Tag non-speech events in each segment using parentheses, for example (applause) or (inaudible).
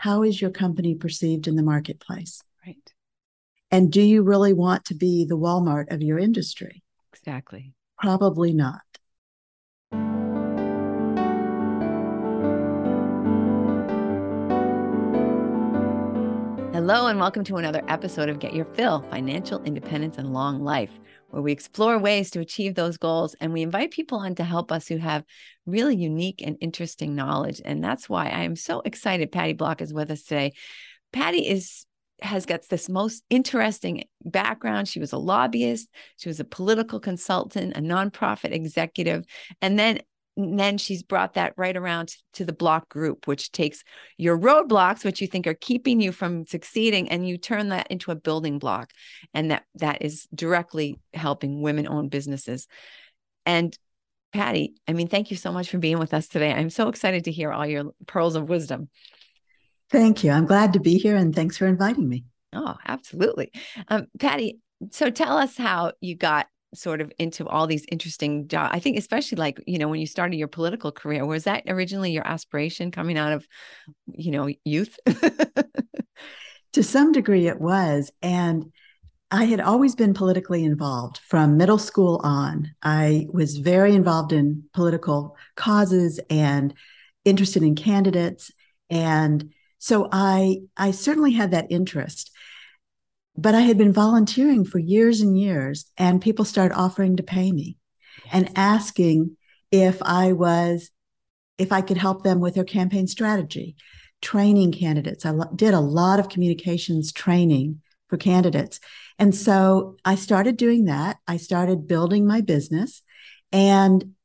how is your company perceived in the marketplace? Right. And do you really want to be the Walmart of your industry? Exactly. Probably not. Hello, and welcome to another episode of Get Your Fill Financial Independence and Long Life, where we explore ways to achieve those goals and we invite people on to help us who have really unique and interesting knowledge. And that's why I am so excited Patty Block is with us today. Patty is has got this most interesting background. She was a lobbyist, she was a political consultant, a nonprofit executive, and then then she's brought that right around to the block group, which takes your roadblocks, which you think are keeping you from succeeding, and you turn that into a building block. And that that is directly helping women-owned businesses. And Patty, I mean, thank you so much for being with us today. I'm so excited to hear all your pearls of wisdom. Thank you. I'm glad to be here and thanks for inviting me. Oh, absolutely. Um, Patty, so tell us how you got sort of into all these interesting jobs. I think especially like, you know, when you started your political career, was that originally your aspiration coming out of, you know, youth? (laughs) to some degree it was. And I had always been politically involved from middle school on. I was very involved in political causes and interested in candidates. And so I I certainly had that interest. But I had been volunteering for years and years, and people started offering to pay me yes. and asking if I was, if I could help them with their campaign strategy, training candidates. I did a lot of communications training for candidates. And so I started doing that. I started building my business. And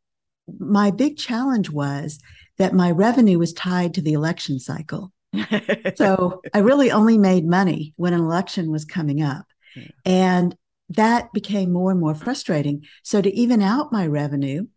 my big challenge was that my revenue was tied to the election cycle (laughs) so I really only made money when an election was coming up. Yeah. And that became more and more frustrating. So to even out my revenue,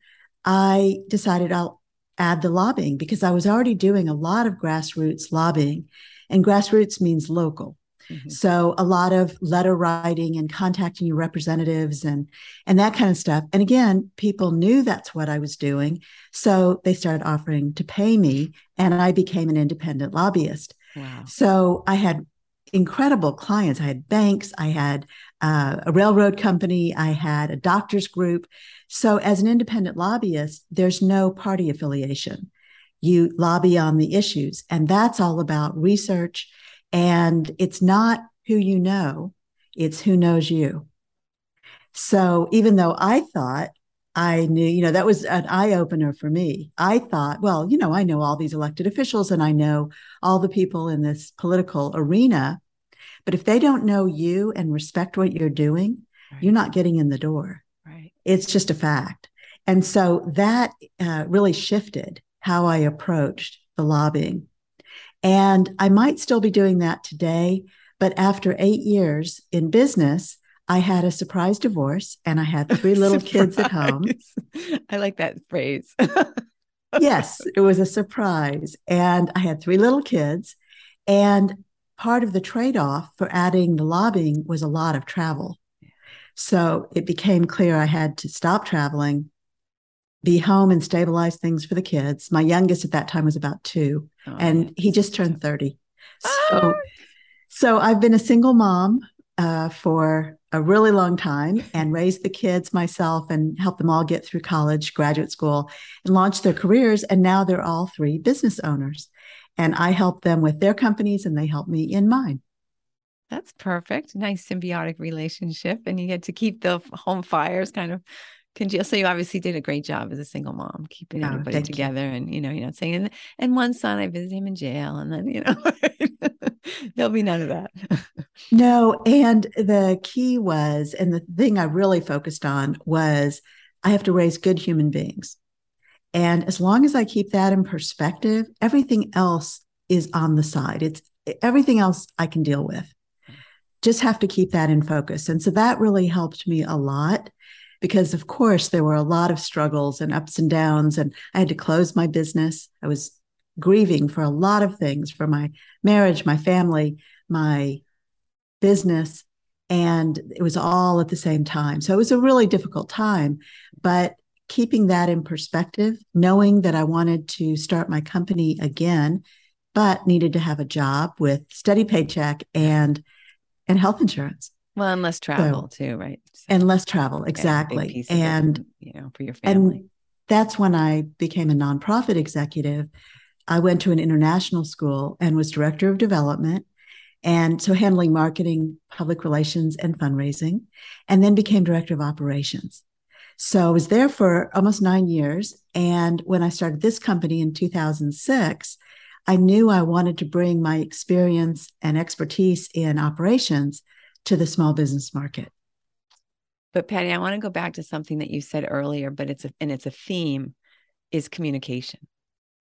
I decided I'll add the lobbying because I was already doing a lot of grassroots lobbying. And grassroots means local. Mm-hmm. So a lot of letter writing and contacting your representatives and and that kind of stuff. And again, people knew that's what I was doing, so they started offering to pay me, and I became an independent lobbyist. Wow. So I had incredible clients. I had banks, I had uh, a railroad company, I had a doctor's group. So as an independent lobbyist, there's no party affiliation. You lobby on the issues, and that's all about research and it's not who you know, it's who knows you. So even though I thought I knew, you know, that was an eye opener for me. I thought, well, you know, I know all these elected officials and I know all the people in this political arena. But if they don't know you and respect what you're doing, right. you're not getting in the door. Right. It's just a fact. And so that uh, really shifted how I approached the lobbying. And I might still be doing that today. But after eight years in business, I had a surprise divorce and I had three (laughs) little kids at home. I like that phrase. (laughs) yes, it was a surprise. And I had three little kids. And part of the trade off for adding the lobbying was a lot of travel. So it became clear I had to stop traveling be home and stabilize things for the kids. My youngest at that time was about two, oh, and he just turned 30. So, ah! so I've been a single mom uh, for a really long time and raised the kids myself and helped them all get through college, graduate school, and launch their careers. And now they're all three business owners. And I help them with their companies and they help me in mine. That's perfect. Nice symbiotic relationship. And you get to keep the home fires kind of congeal. So you obviously did a great job as a single mom, keeping oh, everybody together. You. And you know, you know, saying and, and one son, I visited him in jail, and then you know, (laughs) there'll be none of that. (laughs) no, and the key was, and the thing I really focused on was, I have to raise good human beings, and as long as I keep that in perspective, everything else is on the side. It's everything else I can deal with. Just have to keep that in focus. And so that really helped me a lot because of course there were a lot of struggles and ups and downs and i had to close my business i was grieving for a lot of things for my marriage my family my business and it was all at the same time so it was a really difficult time but keeping that in perspective knowing that i wanted to start my company again but needed to have a job with steady paycheck and and health insurance. Well, and less travel so, too, right? So, and less travel, exactly. And, you know, for your family. And that's when I became a nonprofit executive. I went to an international school and was director of development. And so handling marketing, public relations, and fundraising, and then became director of operations. So I was there for almost nine years. And when I started this company in 2006, I knew I wanted to bring my experience and expertise in operations to the small business market. But Patty, I want to go back to something that you said earlier, but it's a and it's a theme is communication.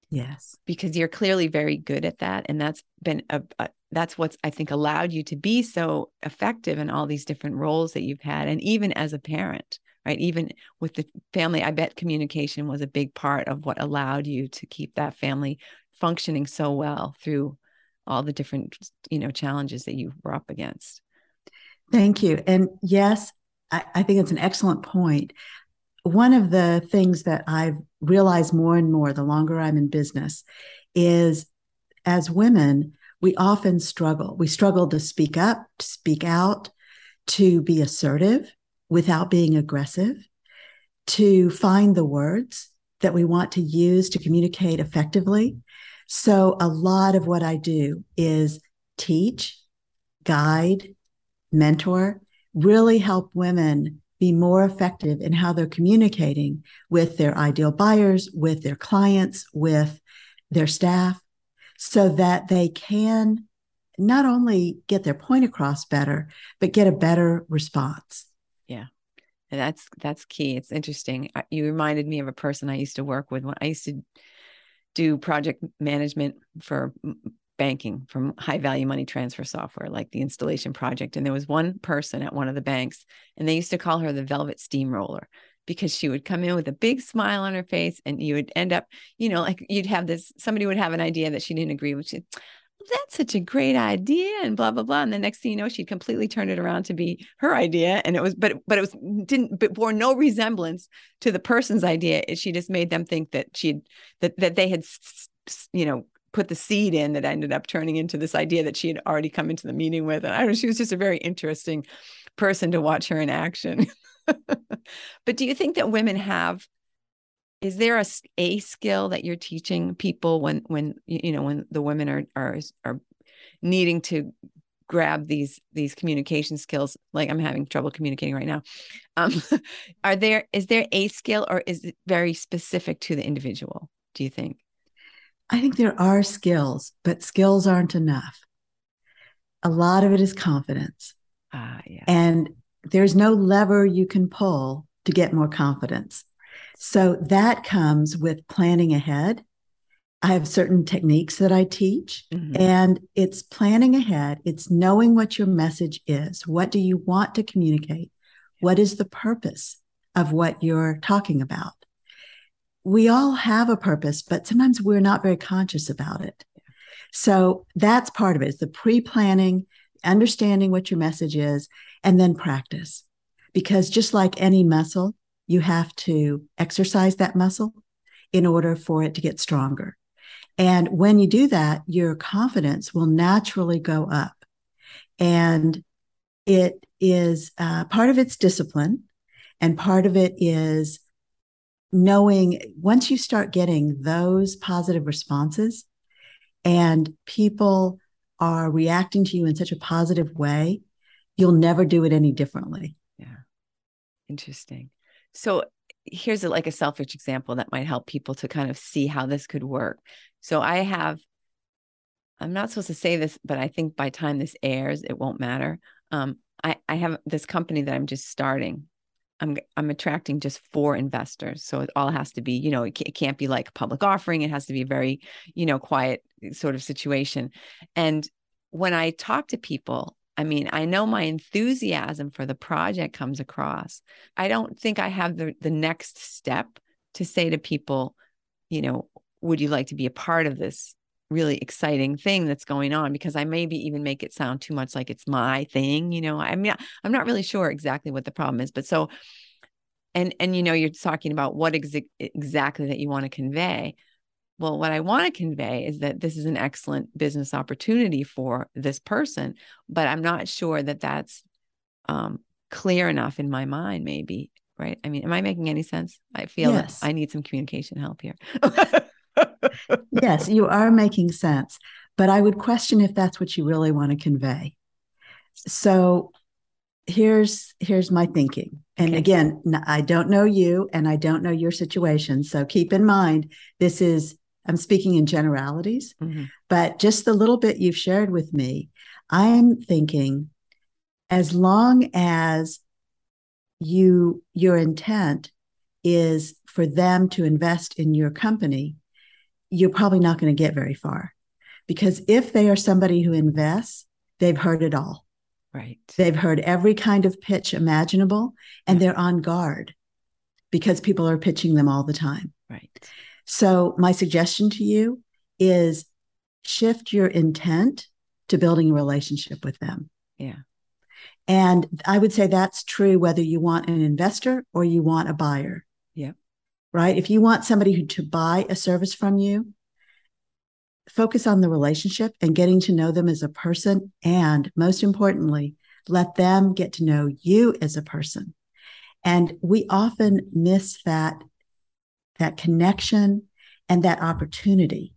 Yes. Because you're clearly very good at that and that's been a, a that's what's I think allowed you to be so effective in all these different roles that you've had and even as a parent, right? Even with the family, I bet communication was a big part of what allowed you to keep that family functioning so well through all the different you know challenges that you were up against Thank you. And yes, I, I think it's an excellent point. One of the things that I've realized more and more the longer I'm in business is as women, we often struggle. We struggle to speak up, to speak out, to be assertive without being aggressive, to find the words that we want to use to communicate effectively. So, a lot of what I do is teach, guide, mentor really help women be more effective in how they're communicating with their ideal buyers, with their clients, with their staff, so that they can not only get their point across better, but get a better response. Yeah. That's that's key. It's interesting. You reminded me of a person I used to work with when I used to do project management for banking from high value money transfer software like the installation project and there was one person at one of the banks and they used to call her the velvet steamroller because she would come in with a big smile on her face and you would end up you know like you'd have this somebody would have an idea that she didn't agree with she that's such a great idea and blah blah blah and the next thing you know she'd completely turn it around to be her idea and it was but but it was didn't but bore no resemblance to the person's idea she just made them think that she'd that that they had you know put the seed in that ended up turning into this idea that she had already come into the meeting with. And I don't know, she was just a very interesting person to watch her in action. (laughs) but do you think that women have is there a, a skill that you're teaching people when when you know when the women are are are needing to grab these these communication skills like i'm having trouble communicating right now um (laughs) are there is there a skill or is it very specific to the individual do you think I think there are skills, but skills aren't enough. A lot of it is confidence. Ah, yeah. And there's no lever you can pull to get more confidence. So that comes with planning ahead. I have certain techniques that I teach, mm-hmm. and it's planning ahead. It's knowing what your message is. What do you want to communicate? What is the purpose of what you're talking about? We all have a purpose, but sometimes we're not very conscious about it. So that's part of it. It's the pre planning, understanding what your message is, and then practice. Because just like any muscle, you have to exercise that muscle in order for it to get stronger. And when you do that, your confidence will naturally go up. And it is uh, part of its discipline, and part of it is knowing once you start getting those positive responses and people are reacting to you in such a positive way, you'll never do it any differently. Yeah. Interesting. So here's a, like a selfish example that might help people to kind of see how this could work. So I have, I'm not supposed to say this, but I think by time this airs, it won't matter. Um, I, I have this company that I'm just starting I'm I'm attracting just four investors. So it all has to be, you know, it, it can't be like a public offering. It has to be a very, you know, quiet eh, sort of situation. And when I talk to people, I mean, I know my enthusiasm for the project comes across. I don't think I have the the next step to say to people, you know, would you like to be a part of this really exciting thing that's going on because I maybe even make it sound too much like it's my thing, you know. I mean I'm not really sure exactly what the problem is, but so and and you know you're talking about what ex- exactly that you want to convey. well, what I want to convey is that this is an excellent business opportunity for this person, but I'm not sure that that's um, clear enough in my mind, maybe. Right. I mean, am I making any sense? I feel yes. I need some communication help here. (laughs) yes, you are making sense, but I would question if that's what you really want to convey. So here's here's my thinking. And okay. again, I don't know you and I don't know your situation. So keep in mind this is I'm speaking in generalities, mm-hmm. but just the little bit you've shared with me, I'm thinking as long as you your intent is for them to invest in your company, you're probably not going to get very far. Because if they are somebody who invests, they've heard it all. Right. They've heard every kind of pitch imaginable and they're on guard because people are pitching them all the time. Right. So, my suggestion to you is shift your intent to building a relationship with them. Yeah. And I would say that's true whether you want an investor or you want a buyer. Right. If you want somebody who, to buy a service from you, focus on the relationship and getting to know them as a person. And most importantly, let them get to know you as a person. And we often miss that that connection and that opportunity.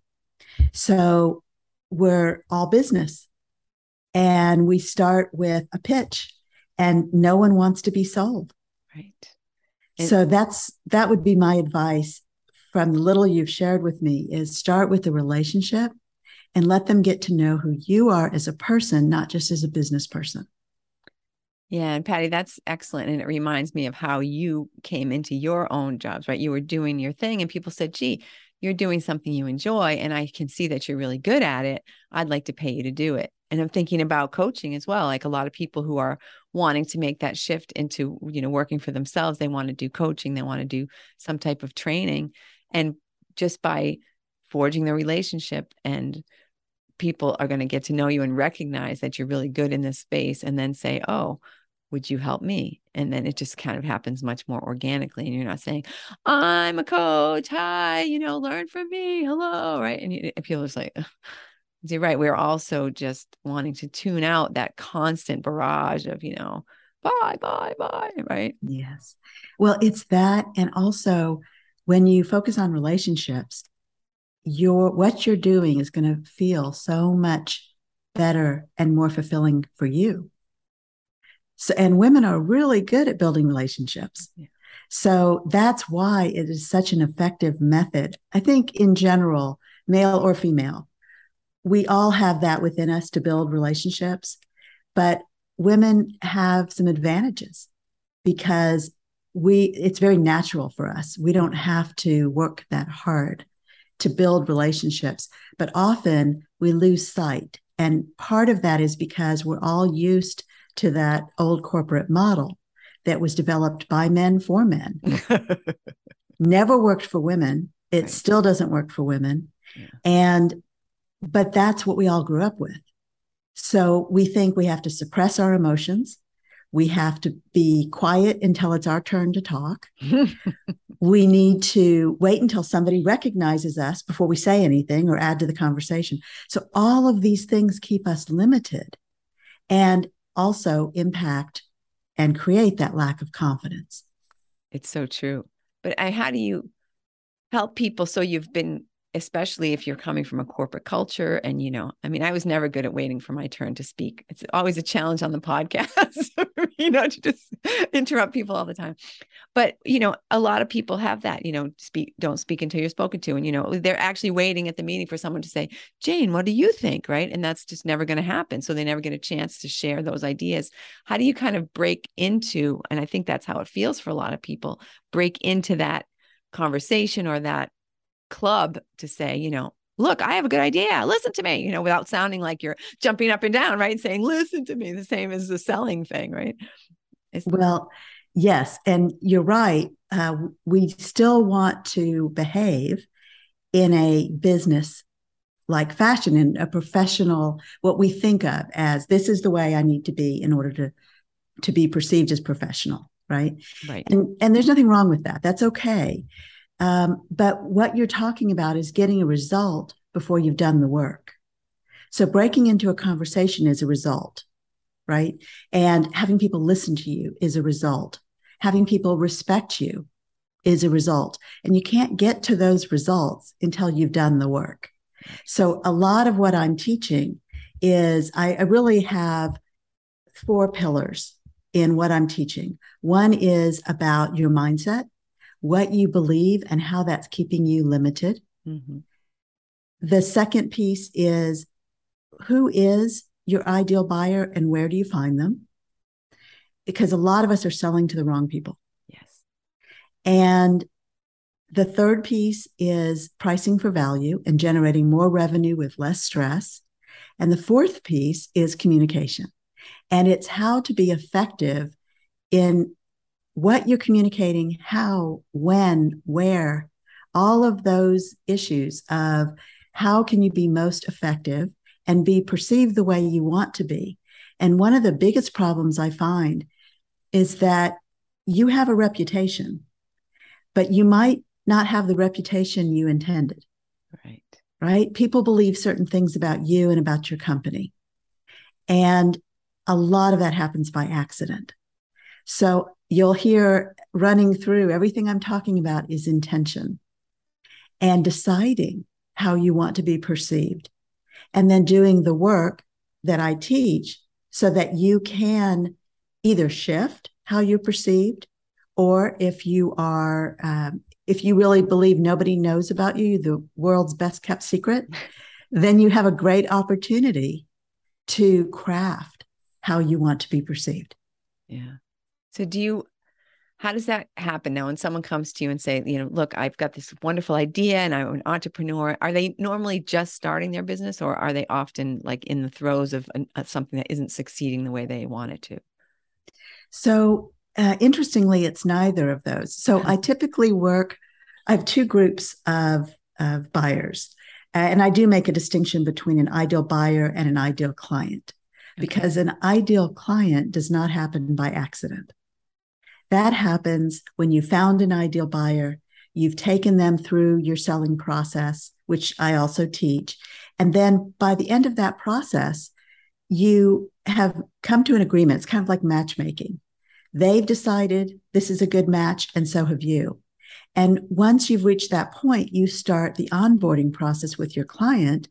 So we're all business and we start with a pitch and no one wants to be sold. Right. So that's that would be my advice from the little you've shared with me is start with the relationship and let them get to know who you are as a person, not just as a business person. Yeah, and Patty, that's excellent. And it reminds me of how you came into your own jobs, right? You were doing your thing, and people said, gee, you're doing something you enjoy, and I can see that you're really good at it. I'd like to pay you to do it. And I'm thinking about coaching as well. Like a lot of people who are wanting to make that shift into, you know, working for themselves, they want to do coaching, they want to do some type of training. And just by forging the relationship and people are going to get to know you and recognize that you're really good in this space and then say, oh, would you help me? And then it just kind of happens much more organically. And you're not saying, I'm a coach. Hi, you know, learn from me. Hello. Right. And, people are just like, you're right. We're also just wanting to tune out that constant barrage of, you know, bye, bye, bye. Right. Yes. Well, it's that. And also, when you focus on relationships, your what you're doing is going to feel so much better and more fulfilling for you so, and women are really good at building relationships. Yeah. So that's why it is such an effective method. I think in general, male or female, we all have that within us to build relationships, but women have some advantages because we it's very natural for us. We don't have to work that hard to build relationships, but often we lose sight. And part of that is because we're all used to that old corporate model that was developed by men for men. (laughs) Never worked for women. It right. still doesn't work for women. Yeah. And, but that's what we all grew up with. So we think we have to suppress our emotions. We have to be quiet until it's our turn to talk. (laughs) we need to wait until somebody recognizes us before we say anything or add to the conversation. So all of these things keep us limited. And also impact and create that lack of confidence. It's so true. But I, how do you help people? So you've been especially if you're coming from a corporate culture and you know i mean i was never good at waiting for my turn to speak. It's always a challenge on the (laughs) podcast (laughs) you know to just interrupt people all the time. But you know a lot of people have that you know speak don't speak until you're spoken to. And you know they're actually waiting at the meeting for someone to say jane what do you think? Right? And that's just never going to happen. So they never get a chance to share those ideas. How do you kind of break into and i think that's how it feels for a lot of people break into that conversation or that club to say, you know, look, I have a good idea. Listen to me, you know, without sounding like you're jumping up and down, right? Saying, listen to me, the same as the selling thing, right? It's- well, yes. And you're right. Uh, we still want to behave in a business like fashion in a professional what we think of as this is the way i need to be in order to to be perceived as professional right right and and there's nothing wrong with that that's okay Um, but what you're talking about is getting a result before you've done the work. So breaking into a conversation is a result, right? And having people listen to you is a result. Having people respect you is a result. And you can't get to those results until you've done the work. So a lot of what I'm teaching is I, I really have four pillars in what I'm teaching. One is about your mindset, what you believe, and how that's keeping you limited. Mm-hmm. The second piece is who is your ideal buyer and where do you find them? Because a lot of us are selling to the wrong people. Yes. And the third piece is pricing for value and generating more revenue with less stress. And the fourth piece is communication. And it's how to be effective in what you're communicating, how, when, where, all of those issues of how can you be most effective and be perceived the way you want to be. And one of the biggest problems I find is that you have a reputation, but you might not have the reputation you intended. Right. Right. People believe certain things about you and about your company. And a lot of that happens by accident. So you'll hear running through everything I'm talking about is intention and deciding how you want to be perceived and then doing the work that I teach so that you can either shift how you're perceived or if you are um, if you really believe nobody knows about you the world's best kept secret then you have a great opportunity to craft how you want to be perceived. Yeah so do you how does that happen now when someone comes to you and say you know look i've got this wonderful idea and i'm an entrepreneur are they normally just starting their business or are they often like in the throes of an, uh, something that isn't succeeding the way they want it to? So uh, interestingly it's neither of those. So i (laughs) typically work i have two groups of of buyers uh, and i do make a distinction between an ideal buyer and an ideal client okay. because an ideal client does not happen by accident that happens when you found an ideal buyer, you've taken them through your selling process, which I also teach. And then by the end of that process, you have come to an agreement. It's kind of like matchmaking. They've decided this is a good match, and so have you. And once you've reached that point, you start the onboarding process with your client,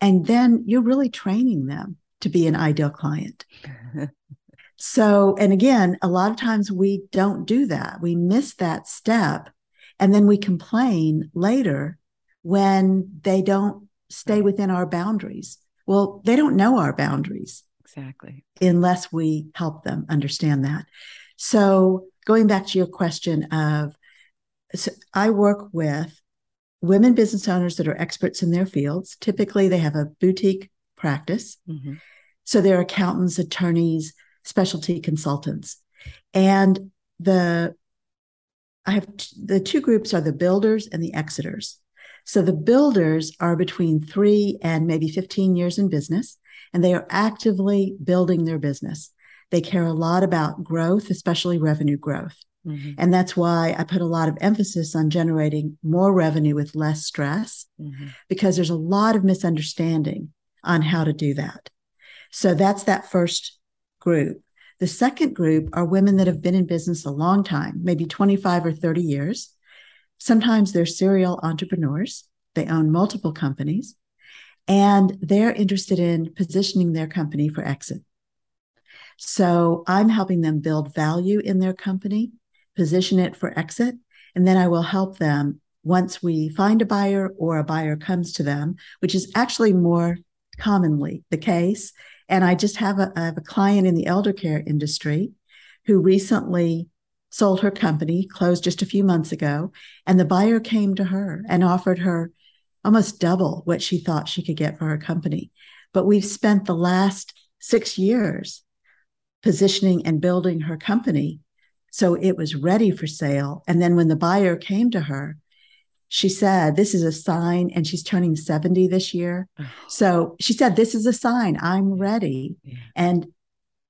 and then you're really training them to be an ideal client. (laughs) So, and again, a lot of times we don't do that. We miss that step. And then we complain later when they don't stay within our boundaries. Well, they don't know our boundaries. Exactly. Unless we help them understand that. So, going back to your question of, so I work with women business owners that are experts in their fields. Typically, they have a boutique practice. Mm-hmm. So, they're accountants, attorneys, specialty consultants. And the I have t- the two groups are the builders and the exiters. So the builders are between three and maybe 15 years in business, and they are actively building their business. They care a lot about growth, especially revenue growth. Mm-hmm. And that's why I put a lot of emphasis on generating more revenue with less stress, mm-hmm. because there's a lot of misunderstanding on how to do that. So that's that first group. The second group are women that have been in business a long time, maybe 25 or 30 years. Sometimes they're serial entrepreneurs, they own multiple companies, and they're interested in positioning their company for exit. So I'm helping them build value in their company, position it for exit, and then I will help them once we find a buyer or a buyer comes to them, which is actually more commonly the case and I just have a, I have a client in the elder care industry who recently sold her company, closed just a few months ago, and the buyer came to her and offered her almost double what she thought she could get for her company. But we've spent the last six years positioning and building her company so it was ready for sale. And then when the buyer came to her, she said, This is a sign, and she's turning 70 this year. Oh. So she said, This is a sign, I'm ready. Yeah. And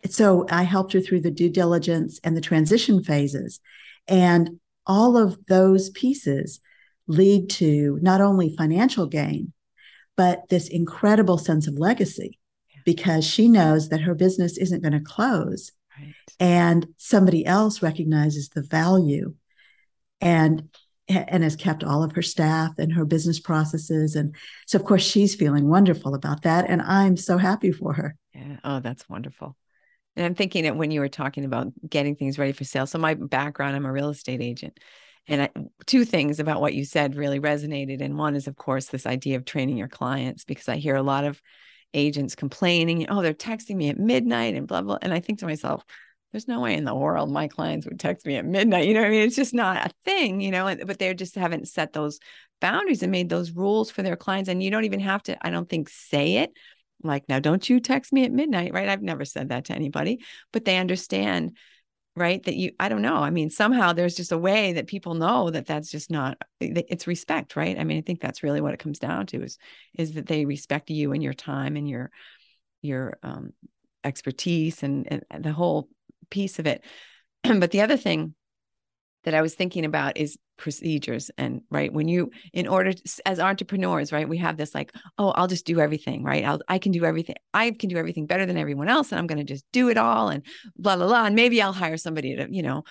so I helped her through the due diligence and the transition phases. And all of those pieces lead to not only financial gain, but this incredible sense of legacy because she knows that her business isn't going to close. Right. And somebody else recognizes the value and and has kept all of her staff and her business processes. And so of course she's feeling wonderful about that and i'm so happy for her. Yeah. Oh that's wonderful. And i'm thinking that when you were talking about getting things ready for sale so my background i'm a real estate agent and I, two things about what you said really resonated and one is of course this idea of training your clients because i hear a lot of agents complaining, oh, they're texting me at midnight and blah, blah. And I think to myself, there's no way in the world my clients would text me at midnight. You know what I mean? It's just not a thing, you know, but they just haven't set those boundaries and made those rules for their clients. And you don't even have to, I don't think, say it like, now don't you text me at midnight, right? I've never said that to anybody, but they understand right that you i don't know i mean somehow there's just a way that people know that that's just not it's respect right i mean i think that's really what it comes down to is is that they respect you and your time and your your um, expertise and, and the whole piece of it. (clears throat) But the other thing that I was thinking about is procedures and right when you in order to, as entrepreneurs right we have this like oh I'll just do everything right? I'll, I can do everything I can do everything better than everyone else and I'm going to just do it all and blah blah blah and maybe I'll hire somebody to you know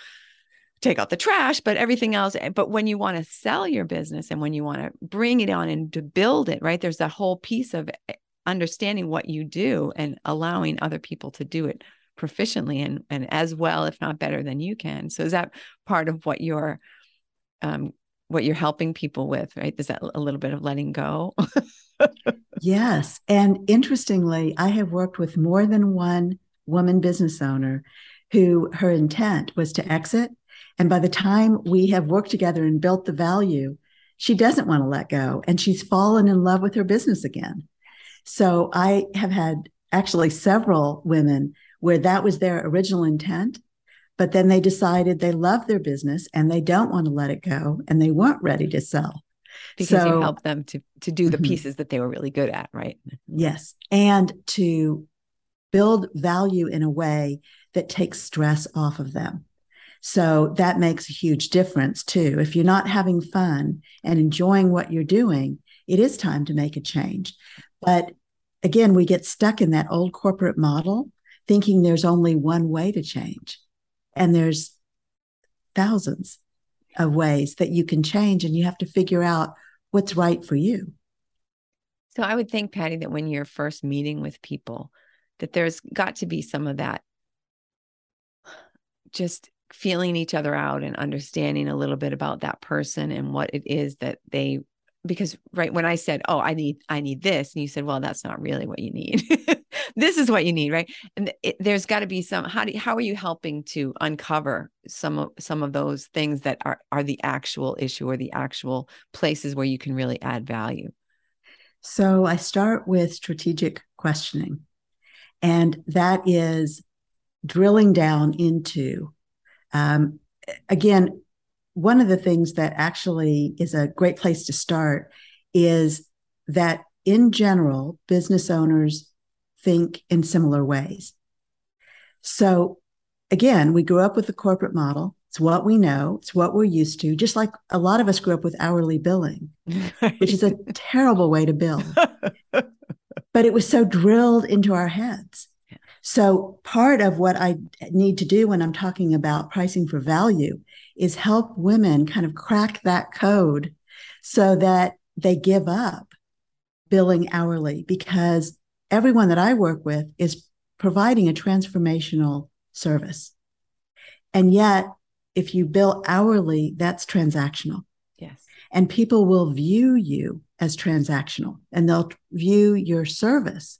take out the trash but everything else eh, but when you want to sell your business and when you want to bring it on and to build it right there's that whole piece of eh, understanding what you do and allowing other people to do it proficiently and and as well if not better than you can. So is that part of what you're um what you're helping people with right? Is that a little bit of letting go? Yes. And interestingly i have worked with more than one woman business owner who her intent was to exit. And by the time we have worked together and built the value she doesn't want to let go and she's fallen in love with her business again. So i have had actually several women where that was their original intent. But then they decided they love their business and they don't want to let it go and they weren't ready to sell. Because so, you helped them to, to do the mm-hmm. pieces that they were really good at, right? Yes. And to build value in a way that takes stress off of them. So that makes a huge difference too. If you're not having fun and enjoying what you're doing, it is time to make a change. But again, we get stuck in that old corporate model thinking there's only one way to change. And there's thousands of ways that you can change, and you have to figure out what's right for you. So I would think, Patty, that when you're first meeting with people, that there's got to be some of that just feeling each other out and understanding a little bit about that person and what it is that they because right when i said oh i need i need this and you said well that's not really what you need (laughs) this is what you need right? And it, there's got to be some how do you, how are you helping to uncover some of some of those things that are are the actual issue or the actual places where you can really add value? So i start with strategic questioning and that is drilling down into um, again one of the things that actually is a great place to start is that in general, business owners think in similar ways. So, again, we grew up with the corporate model. It's what we know, it's what we're used to, just like a lot of us grew up with hourly billing, (laughs) which is a terrible way to bill. but it was so drilled into our heads. So, part of what I need to do when I'm talking about pricing for value is help women kind of crack that code so that they give up billing hourly because everyone that I work with is providing a transformational service. And yet, if you bill hourly, that's transactional. Yes. And people will view you as transactional and they'll view your service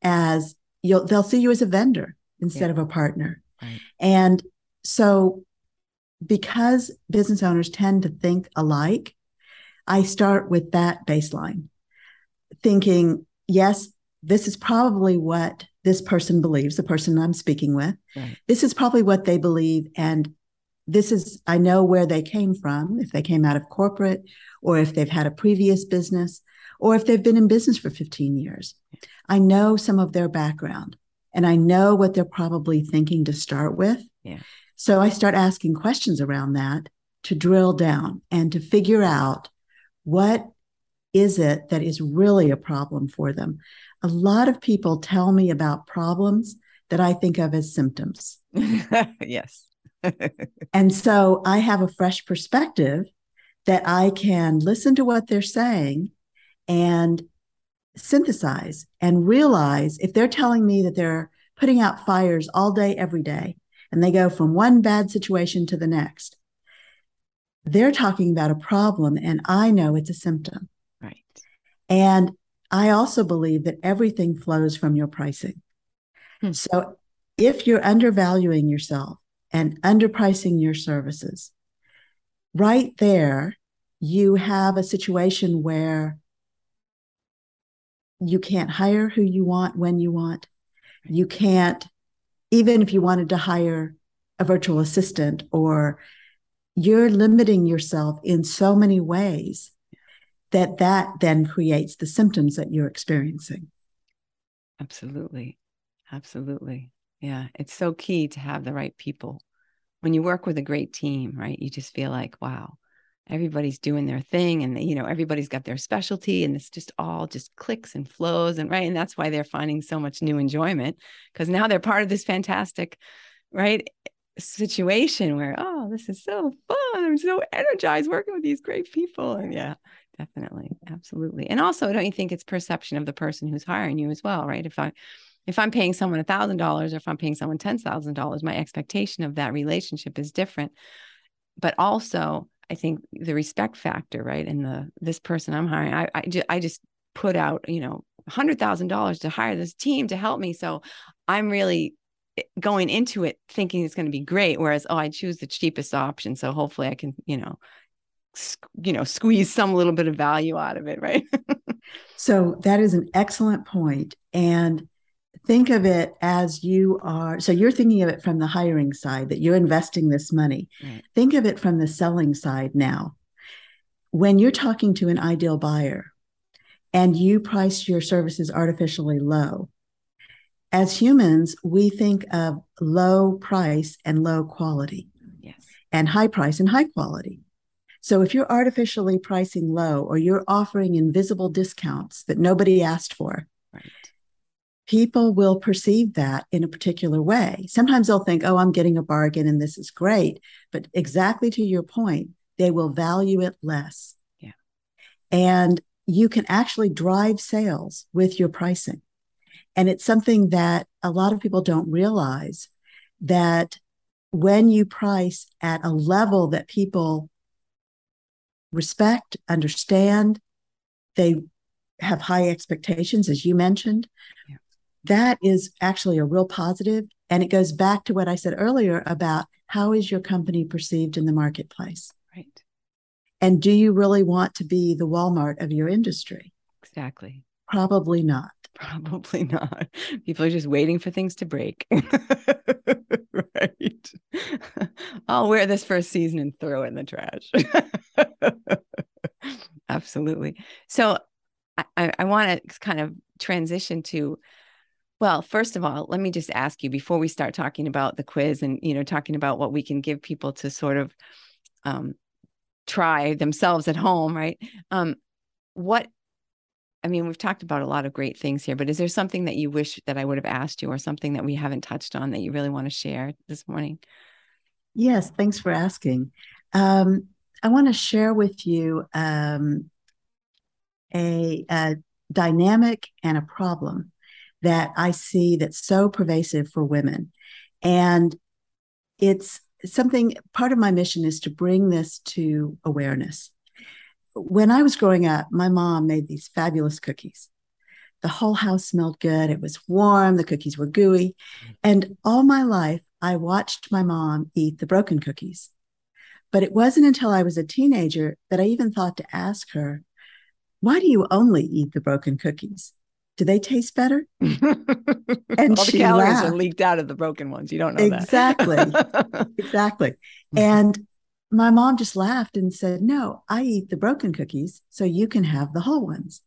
as you'll they'll see you as a vendor instead yeah. of a partner. Right. And so because business owners tend to think alike, I start with that baseline, thinking, yes, this is probably what this person believes, the person I'm speaking with. Right. This is probably what they believe. And this is, I know where they came from, if they came out of corporate, or if they've had a previous business, or if they've been in business for 15 years. I know some of their background and I know what they're probably thinking to start with. Yeah. So I start asking questions around that to drill down and to figure out What is it that is really a problem for them? A lot of people tell me about problems that I think of as symptoms. (laughs) yes. (laughs) and so I have a fresh perspective that I can listen to what they're saying and synthesize and realize if they're telling me that they're putting out fires all day, every day, and they go from one bad situation to the next, they're talking about a problem, and I know it's a symptom. Right. And I also believe that everything flows from your pricing. Hmm. So if you're undervaluing yourself and underpricing your services, right there, you have a situation where you can't hire who you want when you want. You can't, even if you wanted to hire a virtual assistant, or you're limiting yourself in so many ways that that then creates the symptoms that you're experiencing. Absolutely. Absolutely. Yeah. It's so key to have the right people. When you work with a great team, right? You just feel like, wow, everybody's doing their thing and you know everybody's got their specialty and it's just all just clicks and flows and right and that's why they're finding so much new enjoyment because now they're part of this fantastic right situation where oh this is so fun i'm so energized working with these great people and yeah definitely absolutely and also don't you think it's perception of the person who's hiring you as well right if i if i'm paying someone a thousand dollars or if i'm paying someone ten thousand dollars my expectation of that relationship is different but also I think the respect factor, right? And the this person I'm hiring, I I, ju- I just put out, you know, a hundred thousand dollars to hire this team to help me. So I'm really eh, going into it thinking it's going to be great. Whereas, oh, I choose the cheapest option, so hopefully I can, you know, you know, squeeze some little bit of value out of it, right? (laughs) so that is an excellent point, and think of it as you are so you're thinking of it from the hiring side that you're investing this money right. think of it from the selling side now when you're talking to an ideal buyer and you price your services artificially low as humans we think of low price and low quality yes. and high price and high quality so if you're artificially pricing low or you're offering invisible discounts that nobody asked for right people will perceive that in a particular way. Sometimes they'll think, oh, I'm getting a bargain and this is great. But exactly to your point, they will value it less. Yeah. And you can actually drive sales with your pricing. And it's something that a lot of people don't realize that when you price at a level that people respect, understand, they have high expectations, as you mentioned, yeah. That is actually a real positive. And it goes back to what i said earlier about how is your company perceived in the marketplace? Right. And do you really want to be the walmart of your industry? Exactly. Probably not. Probably not. People are just waiting for things to break. (laughs) Right i'll wear this for a season and throw it in the trash (laughs) absolutely so i, I want to kind of transition to well, first of all, let me just ask you before we start talking about the quiz and you know talking about what we can give people to sort of um, try themselves at home, right? Um, what I mean, we've talked about a lot of great things here, but is there something that you wish that I would have asked you, or something that we haven't touched on that you really want to share this morning? Yes, thanks for asking. Um, I want to share with you um, a, a dynamic and a problem that I see that's so pervasive for women. And it's something, part of my mission is to bring this to awareness. When I was growing up, my mom made these fabulous cookies. The whole house smelled good. It was warm. The cookies were gooey. And all my life, I watched my mom eat the broken cookies. But it wasn't until I was a teenager that I even thought to ask her, why do you only eat the broken cookies? do they taste better? (laughs) and all the calories laughed. are leaked out of the broken ones. You don't know that. exactly. (laughs) exactly. Mm-hmm. And my mom just laughed and said, No, I eat the broken cookies so you can have the whole ones.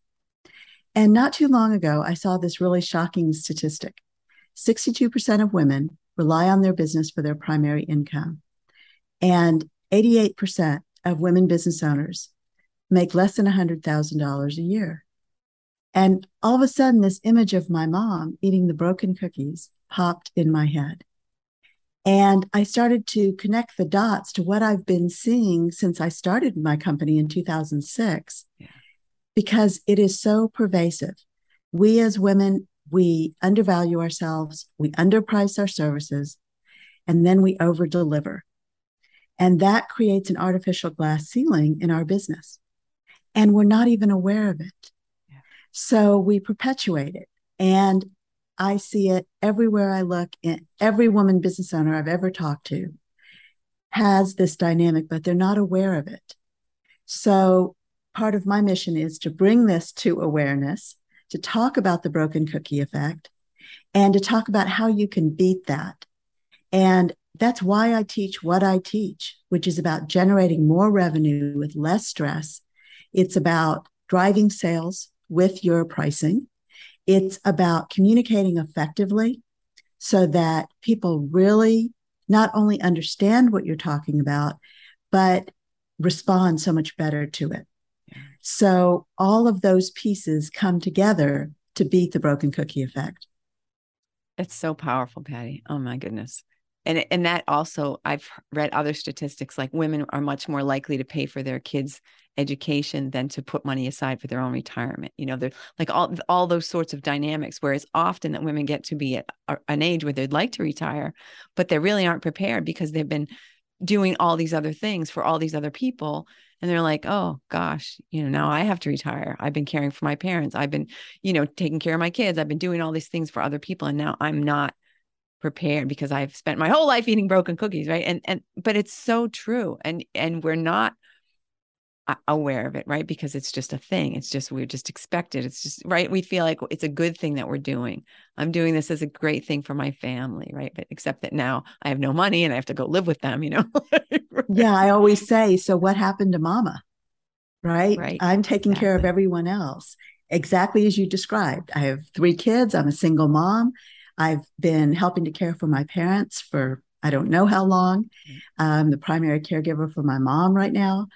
And not too long ago, I saw this really shocking statistic 62% of women rely on their business for their primary income. And 88% of women business owners make less than $100,000 a year. And all of a sudden, this image of my mom eating the broken cookies popped in my head. And I started to connect the dots to what I've been seeing since I started my company in 2006, yeah. because it is so pervasive. We as women, we undervalue ourselves, we underprice our services, and then we over deliver. And that creates an artificial glass ceiling in our business. And we're not even aware of it. Yeah. So we perpetuate it. And I see it everywhere I look. In every woman business owner I've ever talked to has this dynamic, but they're not aware of it. So part of my mission is to bring this to awareness, to talk about the broken cookie effect, and to talk about how you can beat that. And that's why I teach what I teach, which is about generating more revenue with less stress. It's about driving sales with your pricing. It's about communicating effectively so that people really not only understand what you're talking about, but respond so much better to it. So all of those pieces come together to beat the broken cookie effect. It's so powerful, Patty. Oh my goodness and and that also i've read other statistics like women are much more likely to pay for their kids education than to put money aside for their own retirement you know they're like all all those sorts of dynamics whereas often that women get to be at uh, an age where they'd like to retire but they really aren't prepared because they've been doing all these other things for all these other people and they're like oh gosh you know now i have to retire. I've been caring for my parents. I've been you know taking care of my kids. I've been doing all these things for other people and now i'm not prepared because I've spent my whole life eating broken cookies, right? And and but it's so true, and and we're not aware of it, right? Because it's just a thing. It's just we're just expected. It's just right. We feel like it's a good thing that we're doing. I'm doing this as a great thing for my family, right? But except that now I have no money and I have to go live with them. You know. (laughs) yeah, I always say. So what happened to Mama? Right. Right. I'm taking exactly. care of everyone else exactly as you described. I have three kids. I'm a single mom. I've been helping to care for my parents for I don't know how long. Mm. I'm the primary caregiver for my mom right now.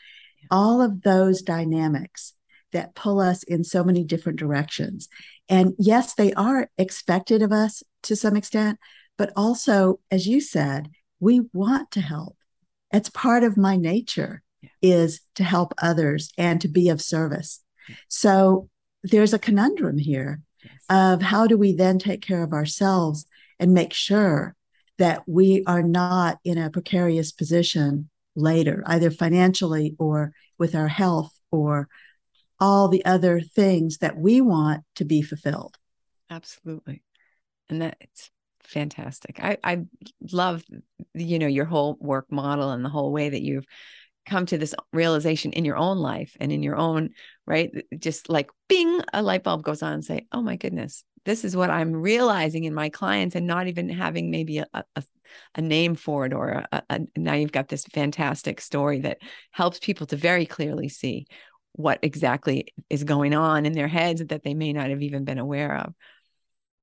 All of those dynamics that pull us in so many different directions. And yes, they are expected of us to some extent, but also, as you said, we want to help. It's part of my nature is to help others and to be of service. So there's a conundrum here of how do we then take care of ourselves and make sure that we are not in a precarious position later, either financially or with our health or all the other things that we want to be fulfilled. Absolutely. And that's fantastic. I, I love, you know, your whole work model and the whole way that you've come to this realization in your own life and in your own right just like bing a light bulb goes on and say oh my goodness this is what i'm realizing in my clients and not even having maybe a, a, a name for it or a, a, now you've got this fantastic story that helps people to very clearly see what exactly is going on in their heads that they may not have even been aware of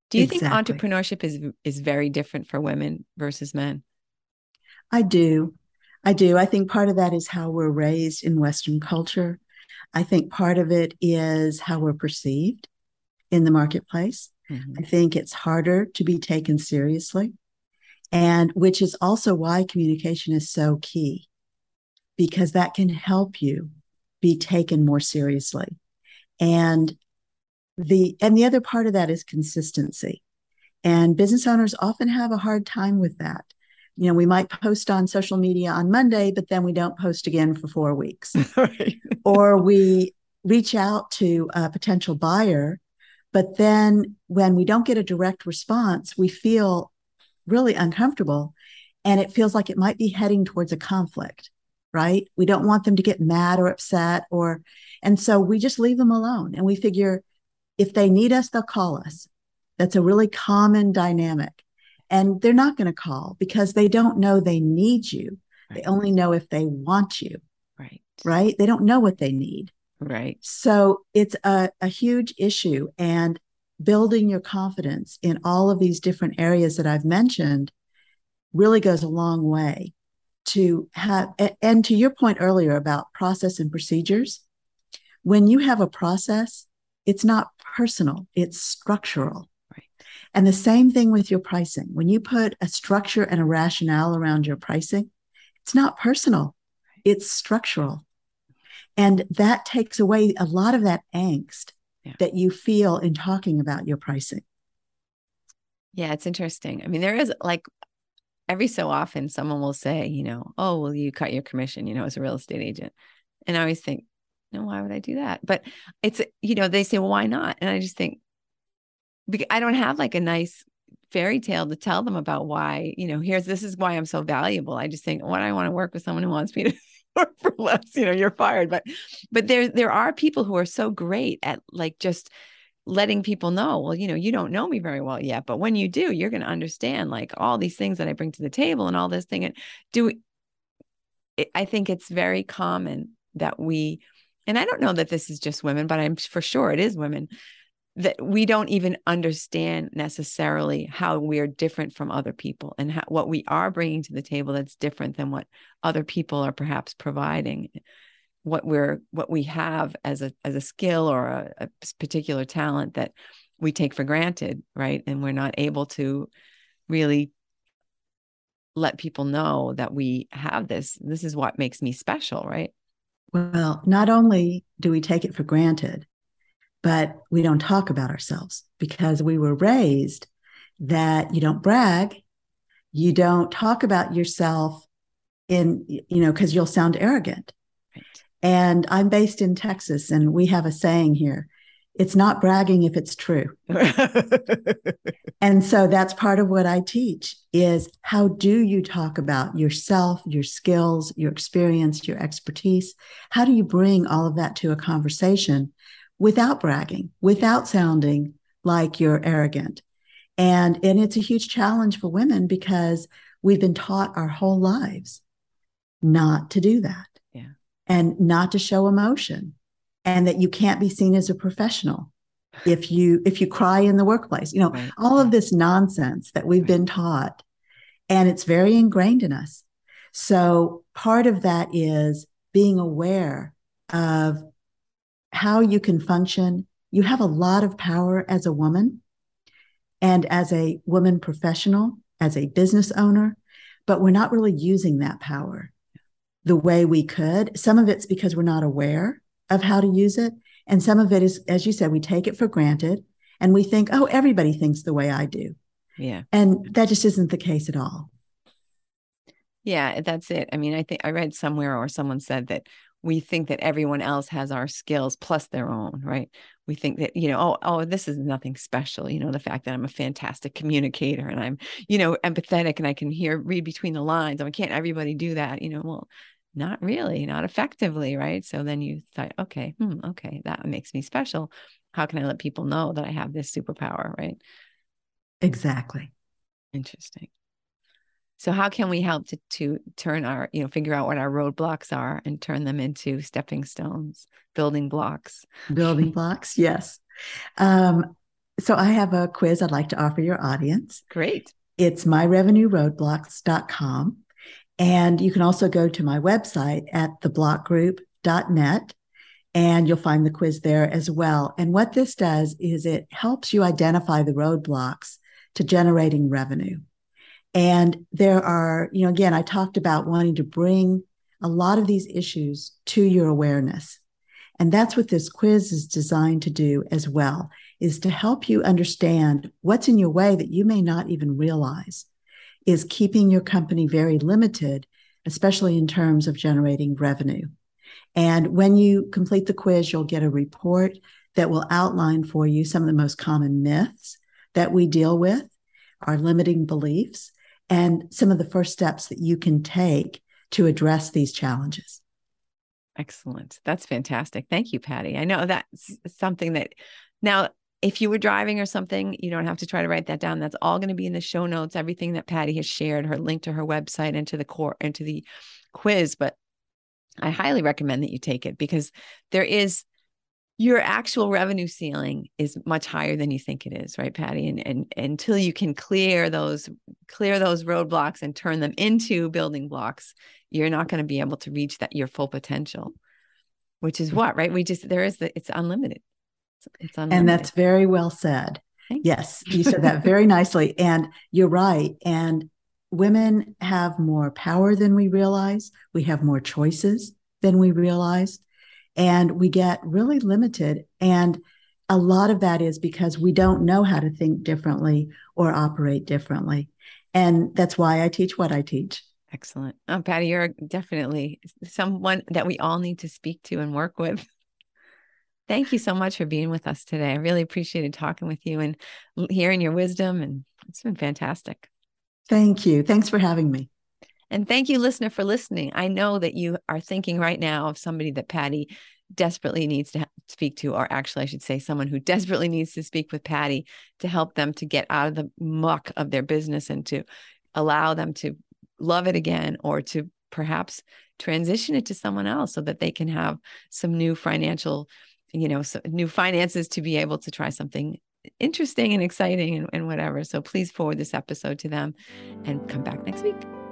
do you exactly. think entrepreneurship is is very different for women versus men i do I do. I think part of that is how we're raised in Western culture. I think part of it is how we're perceived in the marketplace. Mm-hmm. I think it's harder to be taken seriously, and which is also why communication is so key, because that can help you be taken more seriously. And the and the other part of that is consistency. And business owners often have a hard time with that you know, we might post on social media on Monday, but then we don't post again for four weeks. (laughs) or we reach out to a potential buyer, but then when we don't get a direct response, we feel really uncomfortable and it feels like it might be heading towards a conflict, right? We don't want them to get mad or upset or, and so we just leave them alone and we figure if they need us, they'll call us. That's a really common dynamic and they're not going to call because they don't know they need you. Right. They only know if they want you. Right. Right. They don't know what they need. Right. So it's a, a huge issue. And building your confidence in all of these different areas that I've mentioned really goes a long way to have, and to your point earlier about process and procedures, when you have a process, it's not personal, it's structural. Right. And the same thing with your pricing. When you put a structure and a rationale around your pricing, it's not personal, it's structural. And that takes away a lot of that angst yeah. that you feel in talking about your pricing. Yeah, it's interesting. I mean, there is like every so often someone will say, you know, oh, will you cut your commission, you know, as a real estate agent? And I always think, no, why would I do that? But it's, you know, they say, well, why not? And I just think, because I don't have like a nice fairy tale to tell them about why, you know, here's this is why I'm so valuable. I just think, why do I want to work with someone who wants me to work (laughs) for less? You know, you're fired. But but there there are people who are so great at like just letting people know, well, you know, you don't know me very well yet, but when you do, you're going to understand like all these things that I bring to the table and all this thing. And do I think it's very common that we, and I don't know that this is just women, but I'm for sure it is women that we don't even understand necessarily how we're different from other people and how, what we are bringing to the table that's different than what other people are perhaps providing. What we're what we have as a as a skill or a, a particular talent that we take for granted right? And we're not able to really let people know that we have this. This is what makes me special right? Well not only do we take it for granted but we don't talk about ourselves because we were raised that you don't brag, you don't talk about yourself in, you know, because you'll sound arrogant. Right. And I'm based in Texas, and we have a saying here it's not bragging if it's true. (laughs) and so that's part of what I teach is how do you talk about yourself, your skills, your experience, your expertise? How do you bring all of that to a conversation without bragging, without sounding like you're arrogant. And, and it's a huge challenge for women because we've been taught our whole lives not to do that. Yeah. And not to show emotion and that you can't be seen as a professional (laughs) if you if you cry in the workplace. You know, right. all of this nonsense that we've right. been taught and it's very ingrained in us. So part of that is being aware of how you can function. You have a lot of power as a woman and as a woman professional, as a business owner, but we're not really using that power the way we could. Some of it's because we're not aware of how to use it. And some of it is, as you said, we take it for granted and we think, oh, everybody thinks the way I do. Yeah. And that just isn't the case at all. Yeah, that's it. I mean, I think I read somewhere or someone said that we think that everyone else has our skills plus their own, right? We think that, you know, oh, oh, this is nothing special. You know, the fact that I'm a fantastic communicator and I'm, you know, empathetic and I can hear, read between the lines. Oh, can't everybody do that? You know, well, not really, not effectively, right? So then you thought, okay, hmm, okay, that makes me special. How can I let people know that I have this superpower, right? Exactly. Interesting. So how can we help to to turn our, you know, figure out what our roadblocks are and turn them into stepping stones, building blocks? Building blocks, yes. Um, so I have a quiz I'd like to offer your audience. Great. It's myrevenueroadblocks.com. And you can also go to my website at theblockgroup.net and you'll find the quiz there as well. And what this does is it helps you identify the roadblocks to generating revenue. And there are, you know, again, I talked about wanting to bring a lot of these issues to your awareness. And that's what this quiz is designed to do as well, is to help you understand what's in your way that you may not even realize is keeping your company very limited, especially in terms of generating revenue. And when you complete the quiz, you'll get a report that will outline for you some of the most common myths that we deal with, our limiting beliefs, and some of the first steps that you can take to address these challenges. Excellent. That's fantastic. Thank you, Patty. I know that's something that now, if you were driving or something, you don't have to try to write that down. That's all going to be in the show notes, everything that Patty has shared, her link to her website and to the core and to the quiz. But I highly recommend that you take it because there is your actual revenue ceiling is much higher than you think it is right patty and, and, and until you can clear those clear those roadblocks and turn them into building blocks you're not going to be able to reach that your full potential which is what, right? We just, there is the, it's unlimited. It's, it's unlimited. And that's very well said. yes, you said that very nicely. And you're right. And women have more power than we realize. We have more choices than we realize. And we get really limited. And a lot of that is because we don't know how to think differently or operate differently. And that's why I teach what I teach. Excellent. Oh, Patty, you're definitely someone that we all need to speak to and work with. Thank you so much for being with us today. I really appreciated talking with you and hearing your wisdom, and it's been fantastic. Thank you. Thanks for having me. And thank you, listener, for listening. I know that you are thinking right now of somebody that Patty desperately needs to speak to, or actually, I should say, someone who (laughs) desperately needs to speak with Patty to help them to get out of the muck of their business and to allow them to love it again or to perhaps transition it to someone else so that they can have some new financial, you know, new finances to be able to try something interesting and exciting and, and whatever. So please forward this episode to them and come back next week.